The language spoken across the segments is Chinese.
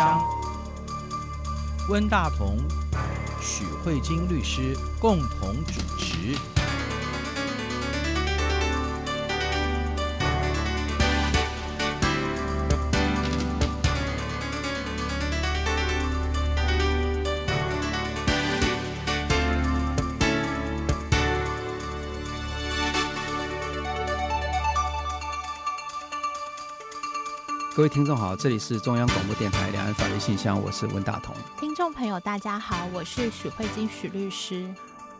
将，温大同、许慧晶律师共同主持。各位听众好，这里是中央广播电台两岸法律信箱，我是温大同。听众朋友大家好，我是许慧金许律师。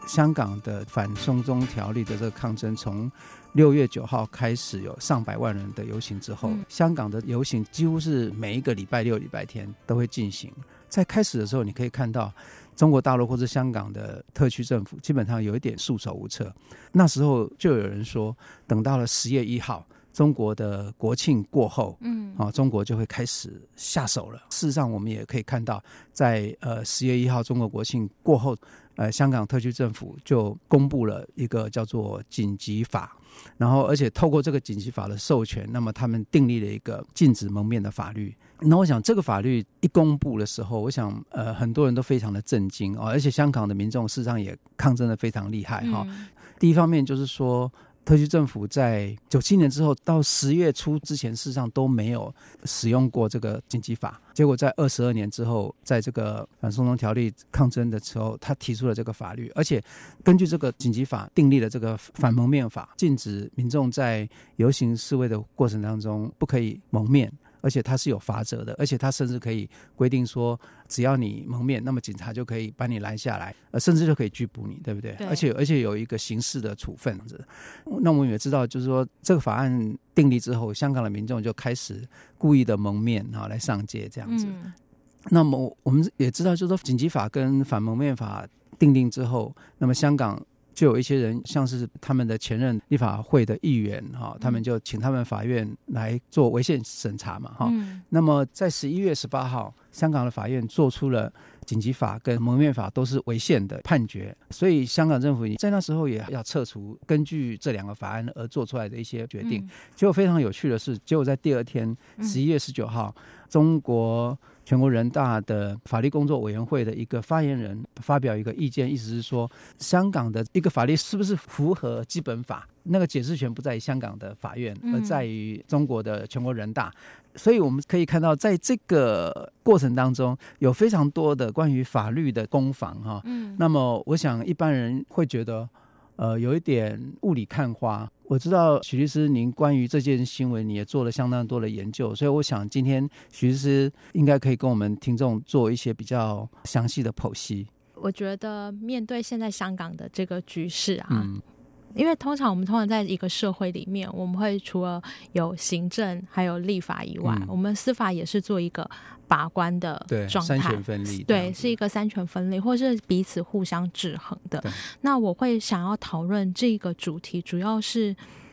香港的反送中条例的这个抗争，从六月九号开始有上百万人的游行之后，嗯、香港的游行几乎是每一个礼拜六、礼拜天都会进行。在开始的时候，你可以看到中国大陆或者香港的特区政府基本上有一点束手无策。那时候就有人说，等到了十月一号。中国的国庆过后，嗯，啊，中国就会开始下手了。事实上，我们也可以看到，在呃十月一号中国国庆过后，呃，香港特区政府就公布了一个叫做紧急法，然后而且透过这个紧急法的授权，那么他们订立了一个禁止蒙面的法律。那我想，这个法律一公布的时候，我想呃很多人都非常的震惊啊，而且香港的民众事实上也抗争的非常厉害哈。嗯、第一方面就是说。特区政府在九七年之后到十月初之前，事实上都没有使用过这个紧急法。结果在二十二年之后，在这个反送中条例抗争的时候，他提出了这个法律，而且根据这个紧急法订立了这个反蒙面法，禁止民众在游行示威的过程当中不可以蒙面。而且它是有罚则的，而且它甚至可以规定说，只要你蒙面，那么警察就可以把你拦下来，呃，甚至就可以拘捕你，对不对？对。而且而且有一个刑事的处分子。那我们也知道，就是说这个法案订立之后，香港的民众就开始故意的蒙面啊，来上街这样子。嗯。那么我们也知道，就是说紧急法跟反蒙面法定定之后，那么香港。就有一些人，像是他们的前任立法会的议员哈，他们就请他们法院来做违宪审查嘛哈。嗯、那么在十一月十八号，香港的法院做出了紧急法跟蒙面法都是违宪的判决，所以香港政府在那时候也要撤除根据这两个法案而做出来的一些决定。结果非常有趣的是，结果在第二天十一月十九号，中国。全国人大的法律工作委员会的一个发言人发表一个意见，意思是说，香港的一个法律是不是符合基本法？那个解释权不在于香港的法院，而在于中国的全国人大。嗯、所以我们可以看到，在这个过程当中，有非常多的关于法律的攻防哈。嗯。那么，我想一般人会觉得。呃，有一点雾里看花。我知道许律师，您关于这件新闻，你也做了相当多的研究，所以我想今天许律师应该可以跟我们听众做一些比较详细的剖析。我觉得面对现在香港的这个局势啊，嗯，因为通常我们通常在一个社会里面，我们会除了有行政还有立法以外，嗯，我们司法也是做一个。把关的状态，三权分立，对，是一个三权分立，或是彼此互相制衡的。那我会想要讨论这个主题，主要是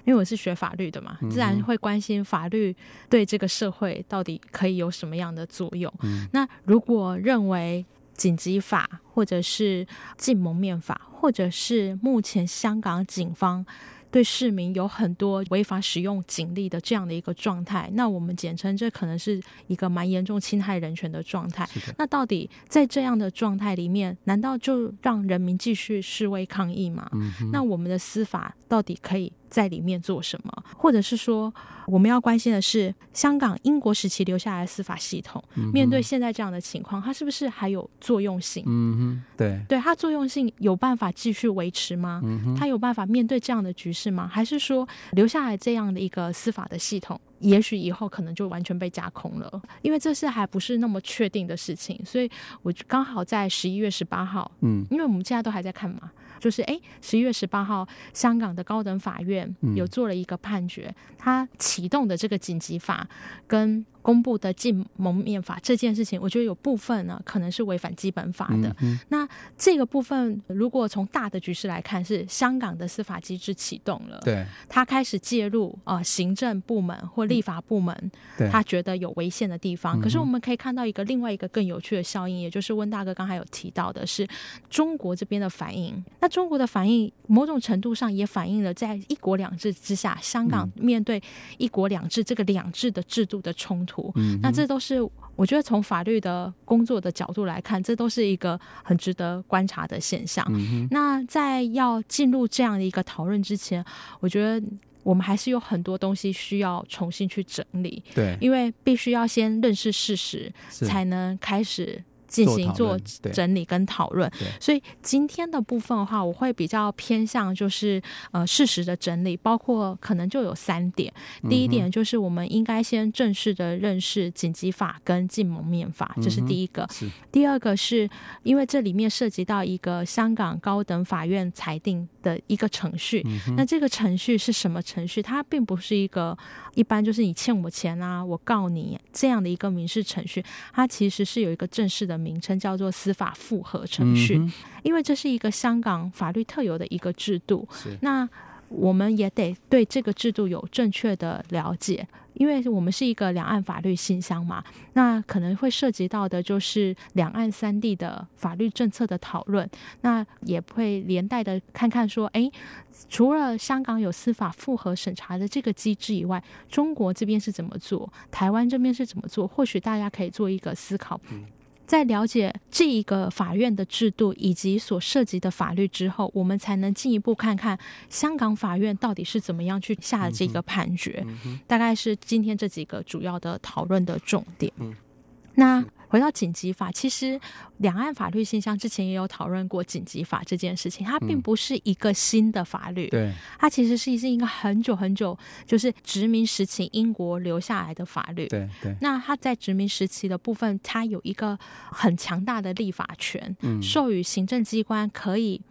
因为我是学法律的嘛，自然会关心法律对这个社会到底可以有什么样的作用。嗯、那如果认为紧急法，或者是禁蒙面法，或者是目前香港警方。对市民有很多违法使用警力的这样的一个状态，那我们简称这可能是一个蛮严重侵害人权的状态。那到底在这样的状态里面，难道就让人民继续示威抗议吗？嗯、那我们的司法到底可以在里面做什么？或者是说，我们要关心的是香港英国时期留下来的司法系统，嗯、面对现在这样的情况，它是不是还有作用性？嗯哼，对，对，它作用性有办法继续维持吗？它有办法面对这样的局势吗？还是说留下来这样的一个司法的系统，也许以后可能就完全被架空了？因为这是还不是那么确定的事情，所以我刚好在十一月十八号，嗯，因为我们现在都还在看嘛。就是哎，十一月十八号，香港的高等法院有做了一个判决，他启动的这个紧急法跟公布的禁蒙面法这件事情，我觉得有部分呢可能是违反基本法的。嗯、那这个部分，如果从大的局势来看，是香港的司法机制启动了，对，他开始介入啊、呃，行政部门或立法部门，嗯、他觉得有违宪的地方。可是我们可以看到一个另外一个更有趣的效应，也就是温大哥刚才有提到的是中国这边的反应。那中国的反应，某种程度上也反映了在一国两制之下，香港面对一国两制这个两制的制度的冲突。嗯，那这都是我觉得从法律的工作的角度来看，这都是一个很值得观察的现象。嗯、那在要进入这样的一个讨论之前，我觉得我们还是有很多东西需要重新去整理。对，因为必须要先认识事实，才能开始。进行做整理跟讨论，所以今天的部分的话，我会比较偏向就是呃事实的整理，包括可能就有三点。第一点就是我们应该先正式的认识紧急法跟禁蒙面法，这是第一个。第二个是因为这里面涉及到一个香港高等法院裁定的一个程序，那这个程序是什么程序？它并不是一个一般就是你欠我钱啊，我告你这样的一个民事程序，它其实是有一个正式的。名称叫做司法复核程序，嗯，因为这是一个香港法律特有的一个制度。那我们也得对这个制度有正确的了解，因为我们是一个两岸法律信箱嘛，那可能会涉及到的就是两岸三地的法律政策的讨论，那也会连带的看看说，哎，除了香港有司法复核审查的这个机制以外，中国这边是怎么做，台湾这边是怎么做，或许大家可以做一个思考。嗯在了解这一个法院的制度以及所涉及的法律之后，我们才能进一步看看香港法院到底是怎么样去下这个判决。大概是今天这几个主要的讨论的重点。那。回到紧急法，其实两岸法律信箱之前也有讨论过紧急法这件事情。它并不是一个新的法律，对，它其实是是一个很久很久，就是殖民时期英国留下来的法律。对对。那它在殖民时期的部分，它有一个很强大的立法权，授予行政机关可以。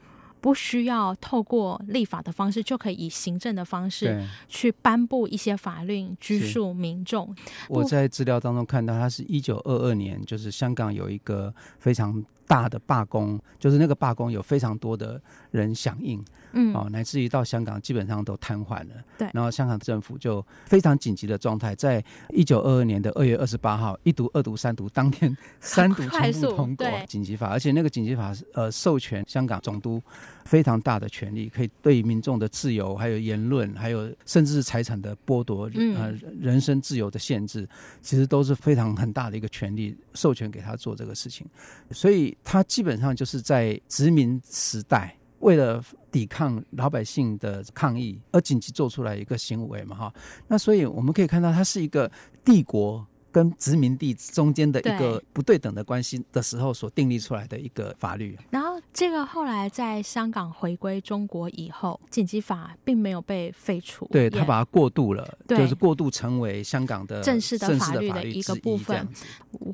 不需要透过立法的方式，就可以以行政的方式去颁布一些法令拘束民众。我在资料当中看到，它是一九二二年，就是香港有一个非常大的罢工，就是那个罢工有非常多的人响应。嗯，哦，乃至于到香港基本上都瘫痪了。对，然后香港政府就非常紧急的状态，在一九二二年的二月二十八号，一读、二读、三读当天，三读全部通过紧急法，而且那个紧急法呃授权香港总督非常大的权利，可以对民众的自由、还有言论、还有甚至是财产的剥夺、呃人身自由的限制，其实都是非常很大的一个权利授权给他做这个事情，所以它基本上就是在殖民时代。为了抵抗老百姓的抗议而紧急做出来一个行为嘛，哈，那所以我们可以看到，它是一个帝国。跟殖民地中间的一个不对等的关系的时候所订立出来的一个法律。然后这个后来在香港回归中国以后，紧急法并没有被废除，对，他把它过渡了，就是过渡成为香港的正式的法律的一个部分。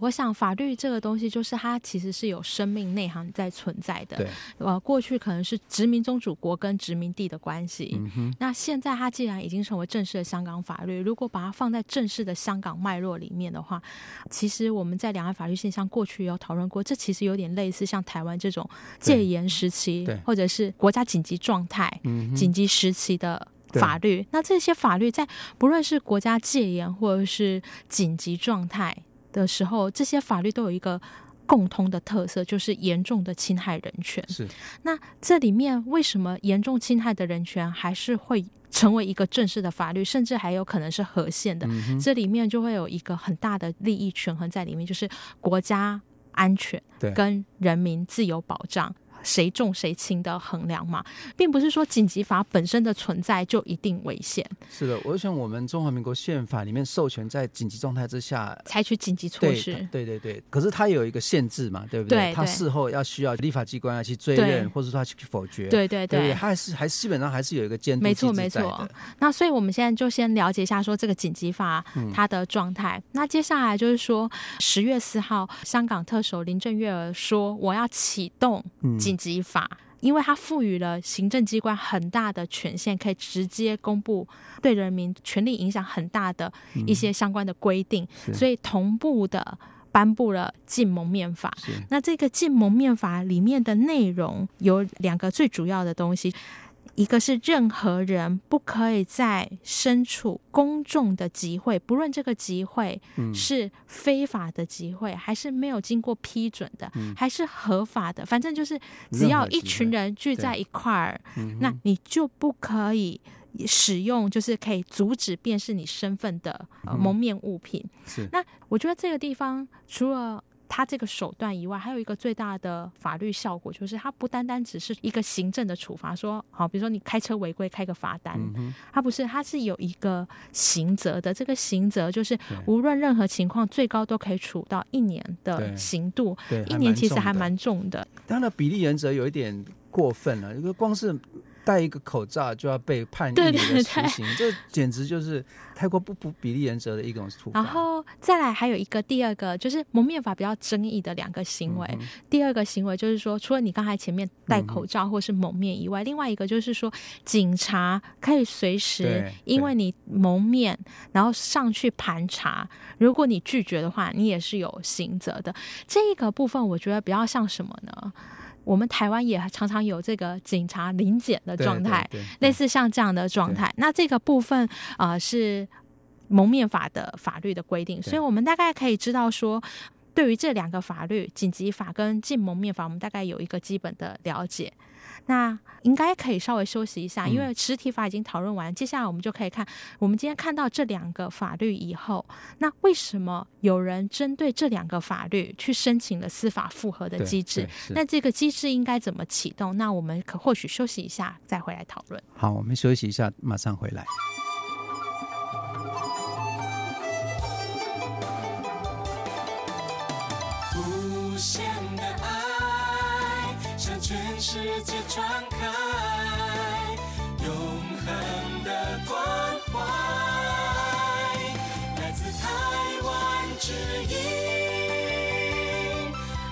我想法律这个东西就是它其实是有生命内涵在存在的。对，呃，过去可能是殖民宗主国跟殖民地的关系，嗯哼，那现在它既然已经成为正式的香港法律，如果把它放在正式的香港脉络里面。的话，其实我们在两岸法律现象过去有讨论过，这其实有点类似像台湾这种戒严时期，或者是国家紧急状态、紧急时期的法律。那这些法律在不论是国家戒严或者是紧急状态的时候，这些法律都有一个共通的特色，就是严重的侵害人权。是。那这里面为什么严重侵害的人权还是会？成为一个正式的法律，甚至还有可能是合宪的，嗯，这里面就会有一个很大的利益权衡在里面，就是国家安全跟人民自由保障。谁重谁轻的衡量嘛，并不是说紧急法本身的存在就一定危险。是的，我想我们中华民国宪法里面授权在紧急状态之下采取紧急措施。对对对，可是它有一个限制嘛，对不对？对，它事后要需要立法机关要去追认，或者说他去否决。对对对，对，它还是还是基本上还是有一个监督。没错没错。那所以我们现在就先了解一下说这个紧急法它的状态。嗯。那接下来就是说十月四号，香港特首林郑月娥说我要启动紧。紧急法，因为它赋予了行政机关很大的权限，可以直接公布对人民权利影响很大的一些相关的规定，嗯、所以同步的颁布了禁蒙面法。那这个禁蒙面法里面的内容有两个最主要的东西。一个是任何人不可以在身处公众的集会，不论这个集会是非法的集会，还是没有经过批准的，还是合法的，反正就是只要一群人聚在一块儿，那你就不可以使用就是可以阻止辨识你身份的呃蒙面物品。嗯、是。那我觉得这个地方除了。它这个手段以外，还有一个最大的法律效果，就是它不单单只是一个行政的处罚，说好，比如说你开车违规开个罚单，嗯，它不是，它是有一个刑责的。这个刑责就是无论任何情况，最高都可以处到一年的刑度。对，一年其实还蛮重的。当然，比例原则有一点过分了，因为光是。戴一个口罩就要被判一年的徒刑，这简直就是太过不不比例原则的一种处罚。然后再来还有一个第二个，就是蒙面法比较争议的两个行为。嗯、第二个行为就是说，除了你刚才前面戴口罩或是蒙面以外，嗯、另外一个就是说，警察可以随时因为你蒙面，然后上去盘查，如果你拒绝的话，你也是有刑责的。这一个部分我觉得比较像什么呢？我们台湾也常常有这个警察临检的状态，类似像这样的状态。那这个部分啊、呃、是蒙面法的法律的规定，所以我们大概可以知道说，对于这两个法律，紧急法跟禁蒙面法，我们大概有一个基本的了解。那应该可以稍微休息一下，因为实体法已经讨论完，接下来我们就可以看，我们今天看到这两个法律以后，那为什么有人针对这两个法律去申请了司法复核的机制？那这个机制应该怎么启动？那我们可或许休息一下再回来讨论。好，我们休息一下，马上回来。界传开永恒的关怀，来自台湾之音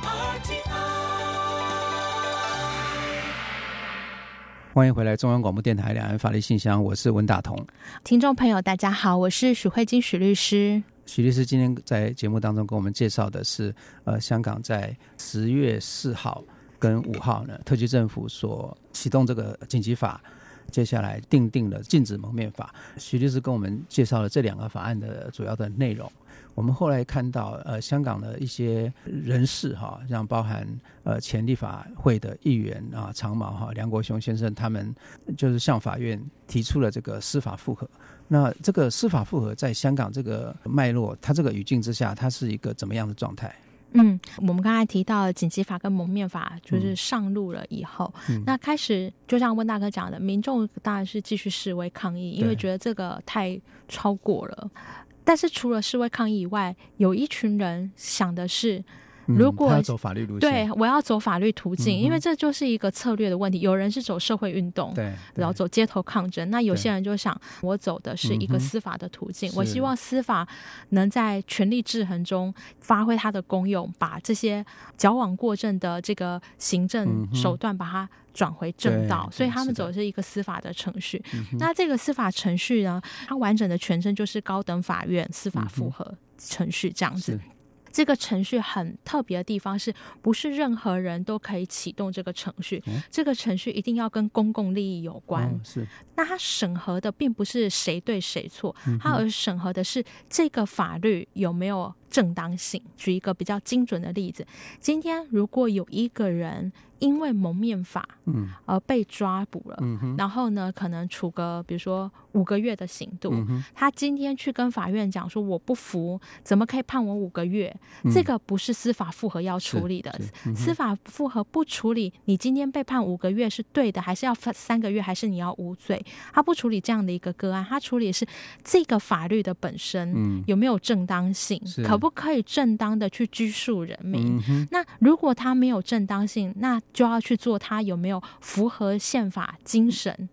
RTI。欢迎回来，中央广播电台两岸法律信箱，我是文大同。听众朋友，大家好，我是许慧金许律师。许律师今天在节目当中跟我们介绍的是，呃，香港在十月四号。跟五号呢，特区政府所启动这个紧急法，接下来订定了禁止蒙面法。徐律师跟我们介绍了这两个法案的主要的内容。我们后来看到，呃，香港的一些人士哈，像包含呃前立法会的议员啊，长毛哈，梁国雄先生，他们就是向法院提出了这个司法复核。那这个司法复核在香港这个脉络，它这个语境之下，它是一个怎么样的状态？嗯，我们刚才提到的紧急法跟蒙面法，就是上路了以后，嗯、那开始就像温大哥讲的，民众当然是继续示威抗议，因为觉得这个太超过了。但是除了示威抗议以外，有一群人想的是。如果、嗯、走法律路线，对，我要走法律途径，嗯，因为这就是一个策略的问题。有人是走社会运动，对，然后走街头抗争。那有些人就想，我走的是一个司法的途径，我希望司法能在权力制衡中发挥它的功用，把这些矫枉过正的这个行政手段把它转回正道。所以他们走的是一个司法的程序。那这个司法程序呢，它完整的全称就是高等法院司法复核程序，这样子。这个程序很特别的地方是不是任何人都可以启动这个程序？嗯、这个程序一定要跟公共利益有关。哦、是，那它审核的并不是谁对谁错，它而审核的是这个法律有没有正当性。举一个比较精准的例子，今天如果有一个人。因为蒙面法，嗯，而被抓捕了，嗯，然后呢，可能处个比如说五个月的刑度，嗯。他今天去跟法院讲说我不服，怎么可以判我五个月？嗯，这个不是司法复核要处理的，嗯，司法复核不处理，你今天被判五个月是对的，还是要判三个月，还是你要无罪？他不处理这样的一个个案，他处理是这个法律的本身有没有正当性，嗯，可不可以正当的去拘束人民？嗯，那如果他没有正当性，那就要去做他有没有符合宪法精神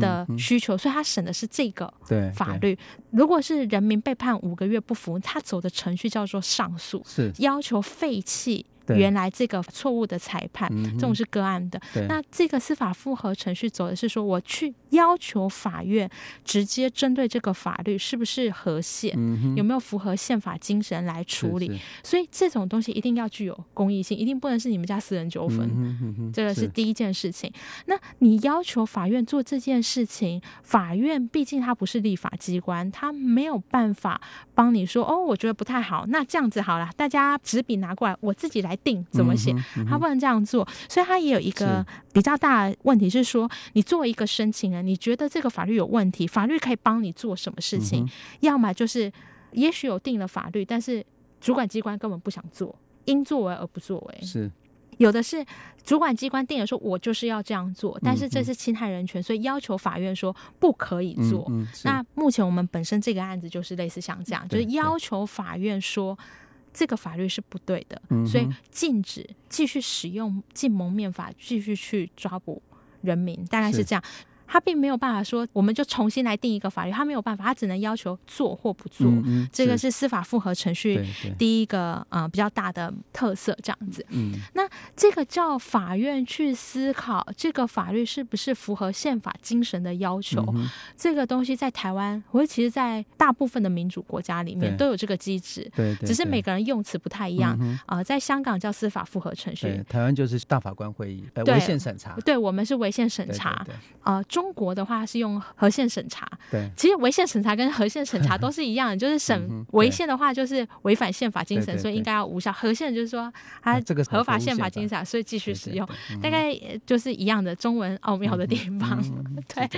的需求，所以他审的是这个法律。如果是人民被判五个月不服，他走的程序叫做上诉，是要求废弃。原来这个错误的裁判，这种是个案的。那这个司法复核程序走的是说，我去要求法院直接针对这个法律是不是合宪，有没有符合宪法精神来处理。所以这种东西一定要具有公益性，一定不能是你们家私人纠纷。这个是第一件事情。那你要求法院做这件事情，法院毕竟它不是立法机关，它没有办法帮你说哦，我觉得不太好，那这样子好了，大家纸笔拿过来，我自己来。定怎么写，他不能这样做。所以他也有一个比较大的问题是说，你作为一个申请人，你觉得这个法律有问题，法律可以帮你做什么事情？要么就是也许有定了法律，但是主管机关根本不想做，因作为而不作为。是。有的是主管机关定了说，我就是要这样做，但是这是侵害人权，所以要求法院说不可以做。那目前我们本身这个案子就是类似像这样，就是要求法院说这个法律是不对的，所以禁止继续使用禁蒙面法继续去抓捕人民，大概是这样。他并没有办法说，我们就重新来定一个法律，他没有办法，他只能要求做或不做。嗯嗯、这个是司法复核程序第一个呃比较大的特色，这样子。嗯，那这个叫法院去思考这个法律是不是符合宪法精神的要求。嗯、这个东西在台湾，或者其实在大部分的民主国家里面都有这个机制，对，只是每个人用词不太一样。啊、在香港叫司法复核程序，台湾就是大法官会议，呃，违宪审查。对，我们是违宪审查。啊。中国的话是用和宪审查，对，其实违宪审查跟和宪审查 都是一样的，就是审违宪的话就是违反宪法精神，所以应该要无效；和宪就是说它这个合法宪法精神，所以继续使用，大概就是一样的中文奥妙的地方。对，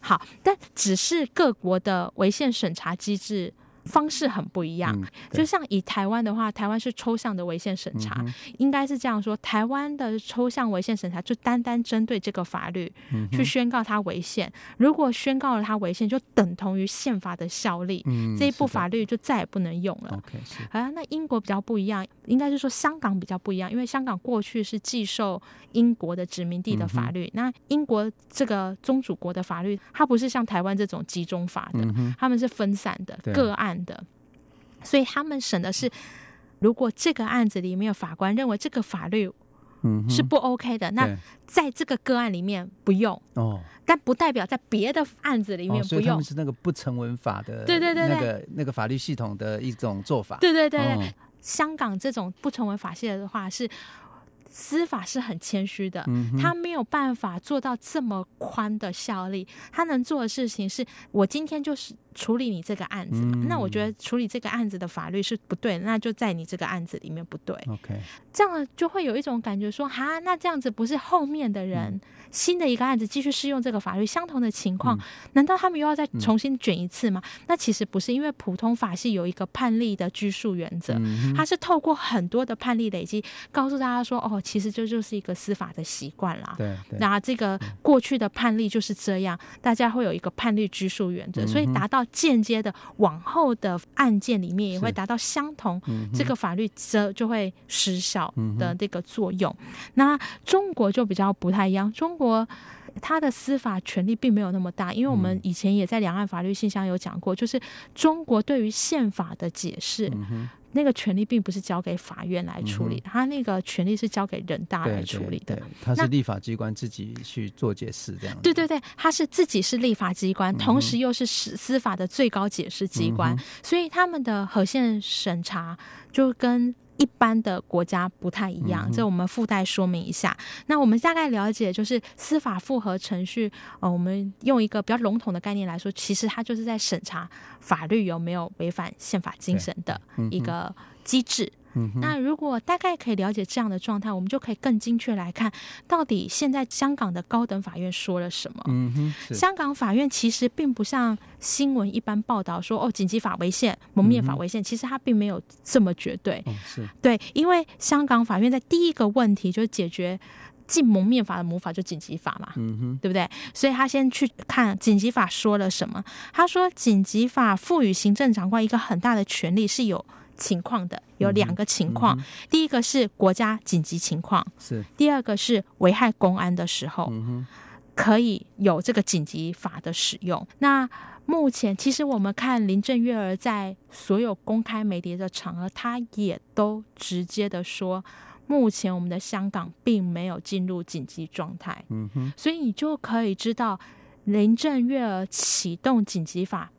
好，但只是各国的违宪审查机制。方式很不一样，嗯、就像以台湾的话，台湾是抽象的违宪审查，嗯、应该是这样说：台湾的抽象违宪审查就单单针对这个法律去宣告它违宪。如果宣告了它违宪，就等同于宪法的效力，嗯、这一部法律就再也不能用了。OK，啊，那英国比较不一样，应该是说香港比较不一样，因为香港过去是寄受英国的殖民地的法律，嗯、那英国这个宗主国的法律，它不是像台湾这种集中法的，他、嗯、们是分散的个案。的，所以他们审的是，如果这个案子里面法官认为这个法律嗯是不 OK 的，那在这个个案里面不用哦，但不代表在别的案子里面不用。所以他们是那个不成文法的，对对对，那个那个法律系统的一种做法。对对对对，香港这种不成文法系的话是。司法是很谦虚的，他没有办法做到这么宽的效力。他能做的事情是，我今天就是处理你这个案子嘛。那我觉得处理这个案子的法律是不对，那就在你这个案子里面不对。OK，这样就会有一种感觉说，哈，那这样子不是后面的人新的一个案子继续适用这个法律，相同的情况，难道他们又要再重新卷一次吗？那其实不是，因为普通法系有一个判例的拘束原则，它是透过很多的判例累积，告诉大家说，哦。其实这就是一个司法的习惯啦。对，那这个过去的判例就是这样，大家会有一个判例拘束原则，所以达到间接的往后的案件里面也会达到相同，这个法律则就会失效的这个作用。那中国就比较不太一样，中国它的司法权力并没有那么大，因为我们以前也在两岸法律信箱有讲过，就是中国对于宪法的解释。那个权利并不是交给法院来处理，他那个权利是交给人大来处理的。他是立法机关自己去做解释，这样。对对对，他是自己是立法机关，同时又是司司法的最高解释机关，所以他们的合宪审查就跟。一般的国家不太一样，这我们附带说明一下。嗯、那我们大概了解，就是司法复核程序，呃，我们用一个比较笼统的概念来说，其实它就是在审查法律有没有违反宪法精神的一个机制。嗯、那如果大概可以了解这样的状态，我们就可以更精确来看，到底现在香港的高等法院说了什么。嗯、香港法院其实并不像新闻一般报道说，哦，紧急法违宪，蒙面法违宪，嗯、其实它并没有这么绝对。哦、是对，因为香港法院在第一个问题就是解决禁蒙面法的母法就紧急法嘛，嗯、哼对不对？所以他先去看紧急法说了什么。他说，紧急法赋予行政长官一个很大的权利，是有。情况的有两个情况，第一个是国家紧急情况，是第二个是危害公安的时候，可以有这个紧急法的使用。那目前其实我们看林郑月娥在所有公开媒体的场合，她也都直接的说，目前我们的香港并没有进入紧急状态。嗯哼，所以你就可以知道林郑月娥启动紧急法。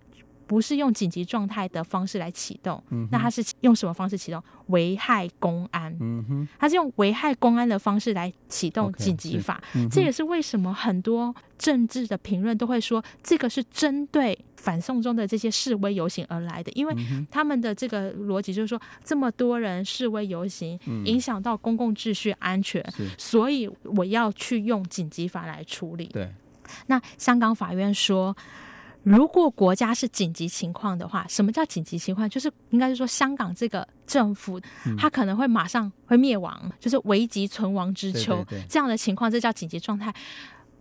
不是用紧急状态的方式来启动，嗯、那他是用什么方式启动？危害公安，嗯哼，他是用危害公安的方式来启动紧急法。Okay, 这也是为什么很多政治的评论都会说，这个是针对反送中的这些示威游行而来的，因为他们的这个逻辑就是说，这么多人示威游行，影响到公共秩序安全，嗯、所以我要去用紧急法来处理。对，那香港法院说。如果国家是紧急情况的话，什么叫紧急情况？就是应该是说，香港这个政府，它可能会马上会灭亡，就是危急存亡之秋，这样的情况，这叫紧急状态。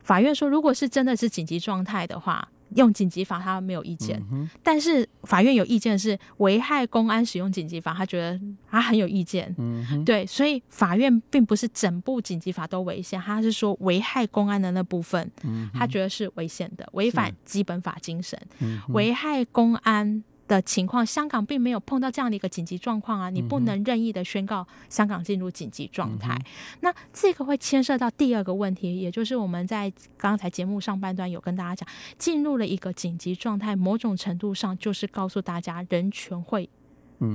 法院说，如果是真的是紧急状态的话。用紧急法，他没有意见，嗯、但是法院有意见是危害公安使用紧急法，他觉得他很有意见。嗯、对，所以法院并不是整部紧急法都违宪，他是说危害公安的那部分，嗯、他觉得是危险的，违反基本法精神，嗯、危害公安。的情况，香港并没有碰到这样的一个紧急状况啊，你不能任意的宣告香港进入紧急状态。嗯、那这个会牵涉到第二个问题，也就是我们在刚才节目上半段有跟大家讲，进入了一个紧急状态，某种程度上就是告诉大家人权会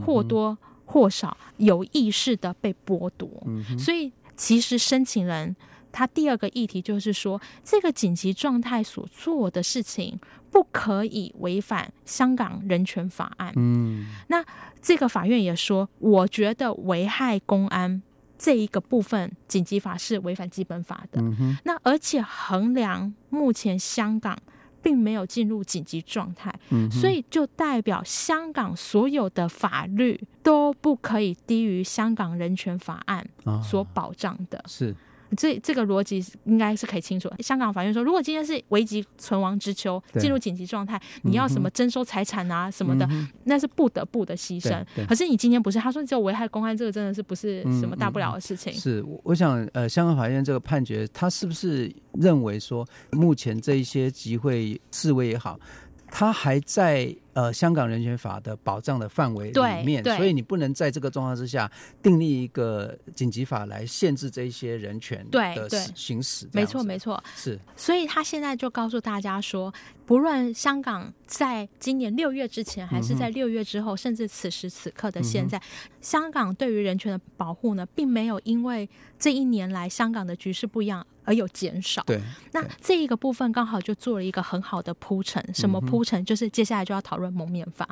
或多或少有意识的被剥夺。嗯、所以其实申请人。他第二个议题就是说，这个紧急状态所做的事情不可以违反香港人权法案。嗯，那这个法院也说，我觉得危害公安这一个部分，紧急法是违反基本法的。嗯、那而且衡量目前香港并没有进入紧急状态，嗯，所以就代表香港所有的法律都不可以低于香港人权法案所保障的。啊、是。这这个逻辑应该是可以清楚。香港法院说，如果今天是危急存亡之秋，进入紧急状态，你要什么征收财产啊什么的，嗯、那是不得不的牺牲。可是你今天不是，他说只有危害公安，这个真的是不是什么大不了的事情。嗯嗯、是，我想，呃，香港法院这个判决，他是不是认为说，目前这一些集会示威也好，他还在。呃，香港人权法的保障的范围里面，所以你不能在这个状况之下订立一个紧急法来限制这一些人权对的行使。没错，没错，是。所以他现在就告诉大家说，不论香港在今年六月之前，还是在六月之后，嗯，甚至此时此刻的现在，嗯，香港对于人权的保护呢，并没有因为这一年来香港的局势不一样而有减少。对。那这一个部分刚好就做了一个很好的铺陈。什么铺陈？就是接下来就要讨论。蒙面法，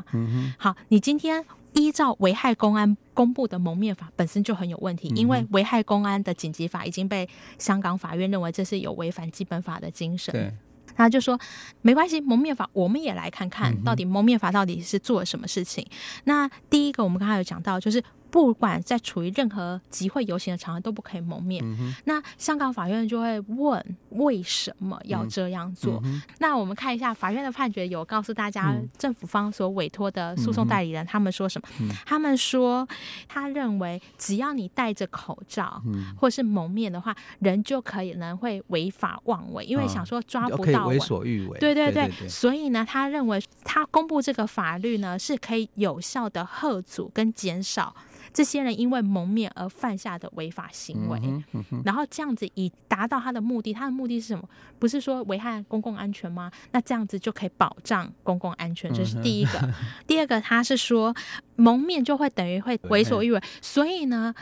好，你今天依照危害公安公布的蒙面法本身就很有问题，因为危害公安的紧急法已经被香港法院认为这是有违反基本法的精神。对，他就说没关系，蒙面法我们也来看看到底蒙面法到底是做了什么事情。那第一个，我们刚才有讲到，就是。不管在处于任何集会游行的场合都不可以蒙面。嗯、那香港法院就会问为什么要这样做？那我们看一下法院的判决，有告诉大家政府方所委托的诉讼代理人他们说什么？嗯、他们说他认为只要你戴着口罩或是蒙面的话，人就可能会违法妄为，因为想说抓不到为所欲为。对对对，对对对，所以呢，他认为他公布这个法律呢是可以有效的遏阻跟减少。这些人因为蒙面而犯下的违法行为，嗯嗯、然后这样子以达到他的目的，他的目的是什么？不是说危害公共安全吗？那这样子就可以保障公共安全，这是第一个。嗯、第二个，他是说蒙面就会等于会为所欲为，所以呢，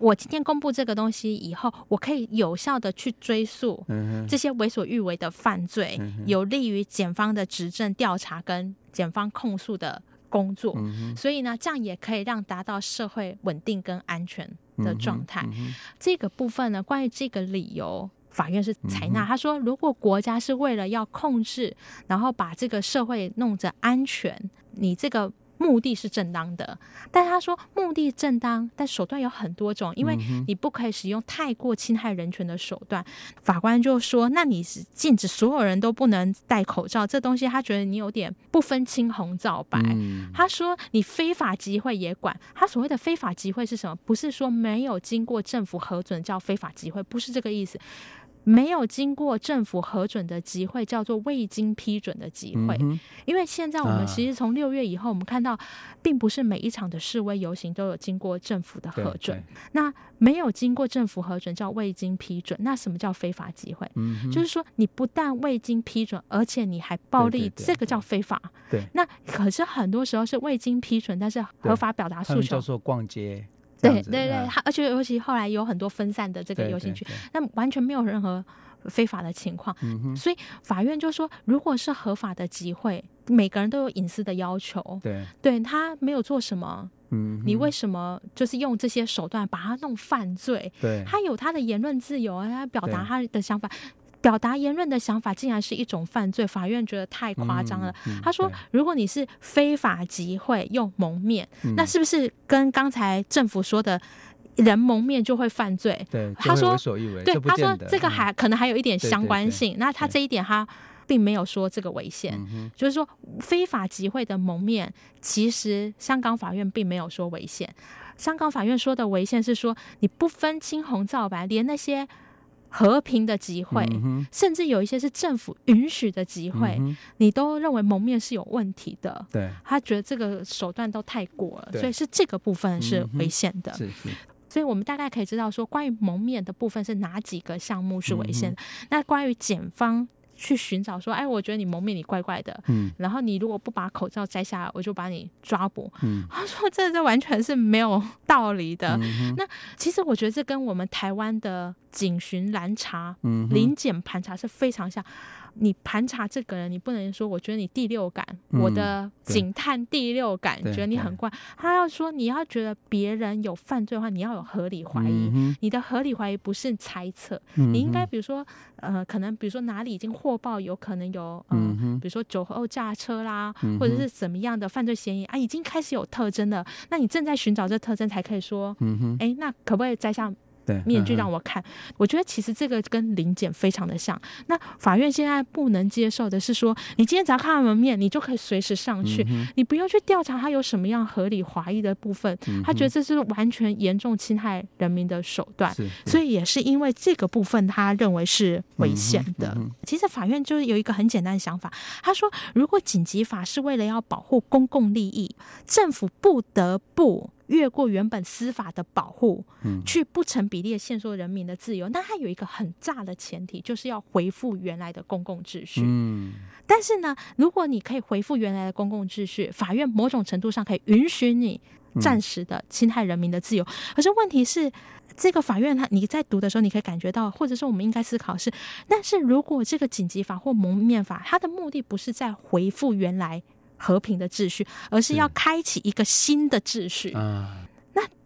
我今天公布这个东西以后，我可以有效的去追溯这些为所欲为的犯罪，嗯、有利于检方的执政调查跟检方控诉的。工作，所以呢，这样也可以让达到社会稳定跟安全的状态。这个部分呢，关于这个理由，法院是采纳。他说，如果国家是为了要控制，然后把这个社会弄着安全，你这个。目的是正当的，但他说目的正当，但手段有很多种，因为你不可以使用太过侵害人权的手段。法官就说：“那你是禁止所有人都不能戴口罩，这东西他觉得你有点不分青红皂白。”他说：“你非法集会也管。”他所谓的非法集会是什么？不是说没有经过政府核准叫非法集会，不是这个意思。没有经过政府核准的集会叫做未经批准的集会，嗯、因为现在我们其实从六月以后，我们看到，并不是每一场的示威游行都有经过政府的核准。那没有经过政府核准叫未经批准。那什么叫非法集会？嗯、就是说你不但未经批准，而且你还暴力，这个叫非法。对，那可是很多时候是未经批准，但是合法表达诉求。叫做逛街。对对对，他而且尤其后来有很多分散的这个游行区，那完全没有任何非法的情况，嗯、所以法院就说，如果是合法的集会，每个人都有隐私的要求，对，对他没有做什么，嗯，你为什么就是用这些手段把他弄犯罪？对，他有他的言论自由啊，他表达他的想法。表达言论的想法竟然是一种犯罪，法院觉得太夸张了。嗯嗯、他说：“如果你是非法集会又蒙面，嗯、那是不是跟刚才政府说的人蒙面就会犯罪？”对，他说：“对，他说这个还、嗯、可能还有一点相关性。对对对”那他这一点他并没有说这个违宪，就是说非法集会的蒙面，其实香港法院并没有说违宪。香港法院说的违宪是说你不分青红皂白，连那些。和平的集会，嗯、甚至有一些是政府允许的集会，嗯、你都认为蒙面是有问题的。对，他觉得这个手段都太过了，所以是这个部分是危险的。是是，所以我们大概可以知道说，关于蒙面的部分是哪几个项目是危险的。嗯、那关于检方。去寻找说，哎，我觉得你蒙面，你怪怪的。嗯，然后你如果不把口罩摘下来，我就把你抓捕。嗯，他说这这完全是没有道理的。嗯、那其实我觉得这跟我们台湾的警巡拦查、嗯、临检盘查是非常像。你盘查这个人，你不能说我觉得你第六感，嗯、我的警探第六感觉得你很怪。他要说你要觉得别人有犯罪的话，你要有合理怀疑。嗯、你的合理怀疑不是猜测，嗯、你应该比如说呃，可能比如说哪里已经获报有可能有呃，嗯、比如说酒后驾车啦，嗯、或者是怎么样的犯罪嫌疑啊，已经开始有特征了。那你正在寻找这特征，才可以说，嗯哎，那可不可以摘下？对，面具让我看，我觉得其实这个跟临检非常的像。那法院现在不能接受的是说，你今天只要看他们面，你就可以随时上去，嗯、你不用去调查他有什么样合理怀疑的部分。嗯、他觉得这是完全严重侵害人民的手段，所以也是因为这个部分，他认为是危险的。其实法院就是有一个很简单的想法，他说，如果紧急法是为了要保护公共利益，政府不得不。越过原本司法的保护，嗯，去不成比例的限缩人民的自由，那它有一个很大的前提，就是要回复原来的公共秩序。嗯，但是呢，如果你可以回复原来的公共秩序，法院某种程度上可以允许你暂时的侵害人民的自由。嗯，可是问题是，这个法院它你在读的时候，你可以感觉到，或者说我们应该思考是，但是如果这个紧急法或蒙面法，它的目的不是在回复原来。和平的秩序，而是要开启一个新的秩序。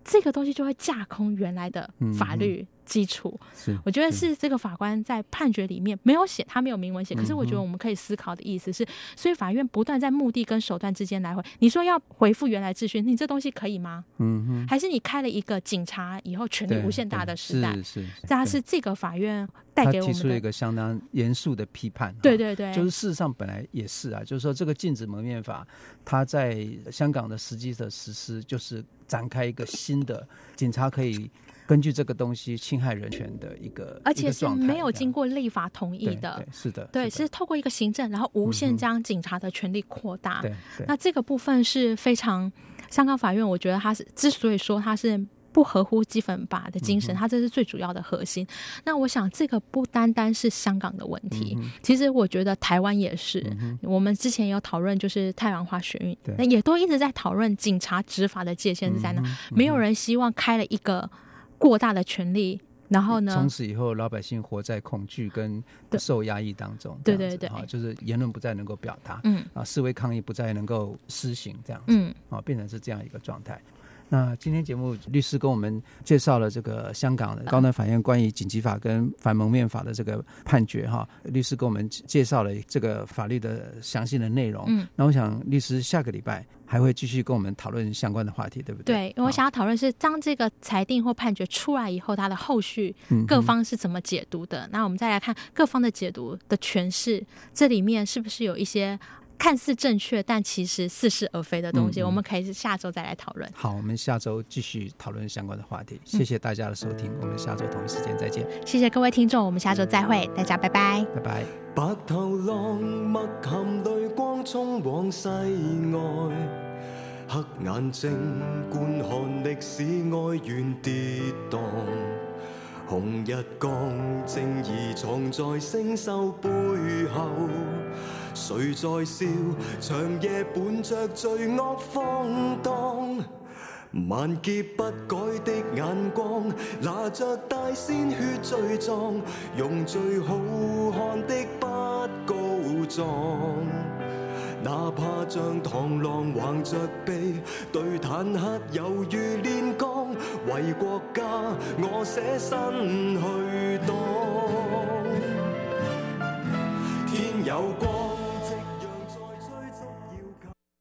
这个东西就会架空原来的法律基础。是，我觉得是这个法官在判决里面没有写，他没有明文写。可是我觉得我们可以思考的意思是，所以法院不断在目的跟手段之间来回。你说要回复原来秩序，你这东西可以吗？嗯哼，还是你开了一个警察以后权力无限大的时代？是是，这是这个法院。他提出了一个相当严肃的批判，对对对，就是事实上本来也是啊，就是说这个禁止蒙面法，它在香港的实际的实施，就是展开一个新的警察可以根据这个东西侵害人权的一个，而且是没有经过立法同意的，是的，对，是透过一个行政，然后无限将警察的权力扩大，对，那这个部分是非常香港法院，我觉得他是之所以说他是。不合乎基本法的精神，它这是最主要的核心。嗯、那我想，这个不单单是香港的问题，嗯、其实我觉得台湾也是。嗯、我们之前有讨论，就是太阳花学运，那也都一直在讨论警察执法的界限是在哪。没有人希望开了一个过大的权力，然后呢，从此以后老百姓活在恐惧跟受压抑当中。对对对，啊，就是言论不再能够表达，嗯啊，示威抗议不再能够施行，这样子，嗯啊，变成是这样一个状态。那今天节目律师跟我们介绍了这个香港的高等法院关于紧急法跟反蒙面法的这个判决哈，律师跟我们介绍了这个法律的详细的内容。嗯，那我想律师下个礼拜还会继续跟我们讨论相关的话题，对不对？对，因为我想要讨论是当这个裁定或判决出来以后，它的后续各方是怎么解读的。嗯、那我们再来看各方的解读的诠释，这里面是不是有一些看似正确，但其实似是而非的东西。我们可以下周再来讨论。好，我们下周继续讨论相关的话题。谢谢大家的收听，嗯、我们下周同一时间再见。谢谢各位听众，我们下周再会，大家拜拜，拜拜。白头浪默含泪光冲往世外，黑眼睛观看历史哀怨跌宕。红日光，正义藏在星宿背后。谁在笑？长夜伴着罪恶放荡。万劫不改的眼光，拿着大鲜血罪状，用最好看的不告状。哪怕像螳螂横着臂，对坦克犹如炼钢，为国家我舍身去当。天有光。